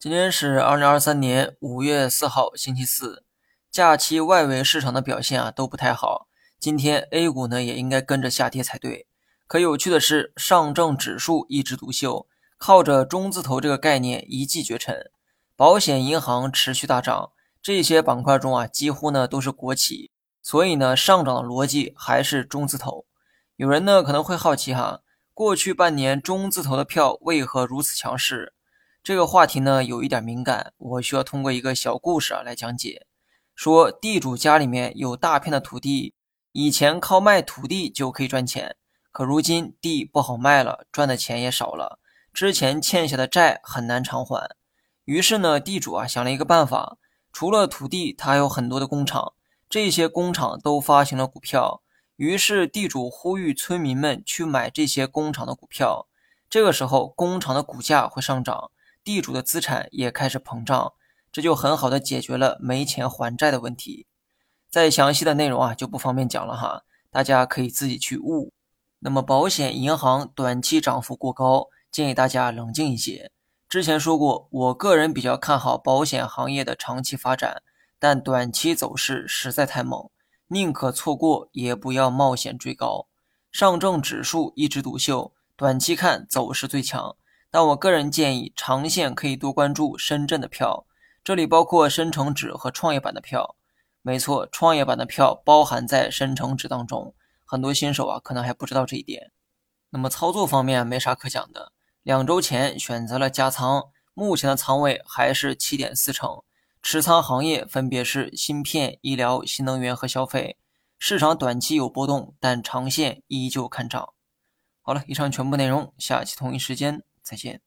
今天是二零二三年五月四号，星期四。假期外围市场的表现啊都不太好，今天 A 股呢也应该跟着下跌才对。可有趣的是，上证指数一枝独秀，靠着中字头这个概念一骑绝尘。保险、银行持续大涨，这些板块中啊几乎呢都是国企，所以呢上涨的逻辑还是中字头。有人呢可能会好奇哈，过去半年中字头的票为何如此强势？这个话题呢有一点敏感，我需要通过一个小故事啊来讲解。说地主家里面有大片的土地，以前靠卖土地就可以赚钱，可如今地不好卖了，赚的钱也少了，之前欠下的债很难偿还。于是呢，地主啊想了一个办法，除了土地，他还有很多的工厂，这些工厂都发行了股票，于是地主呼吁村民们去买这些工厂的股票，这个时候工厂的股价会上涨。地主的资产也开始膨胀，这就很好的解决了没钱还债的问题。再详细的内容啊就不方便讲了哈，大家可以自己去悟。那么保险、银行短期涨幅过高，建议大家冷静一些。之前说过，我个人比较看好保险行业的长期发展，但短期走势实在太猛，宁可错过也不要冒险追高。上证指数一枝独秀，短期看走势最强。但我个人建议，长线可以多关注深圳的票，这里包括深成指和创业板的票。没错，创业板的票包含在深成指当中，很多新手啊可能还不知道这一点。那么操作方面没啥可讲的，两周前选择了加仓，目前的仓位还是七点四成，持仓行业分别是芯片、医疗、新能源和消费。市场短期有波动，但长线依旧看涨。好了，以上全部内容，下期同一时间。再见。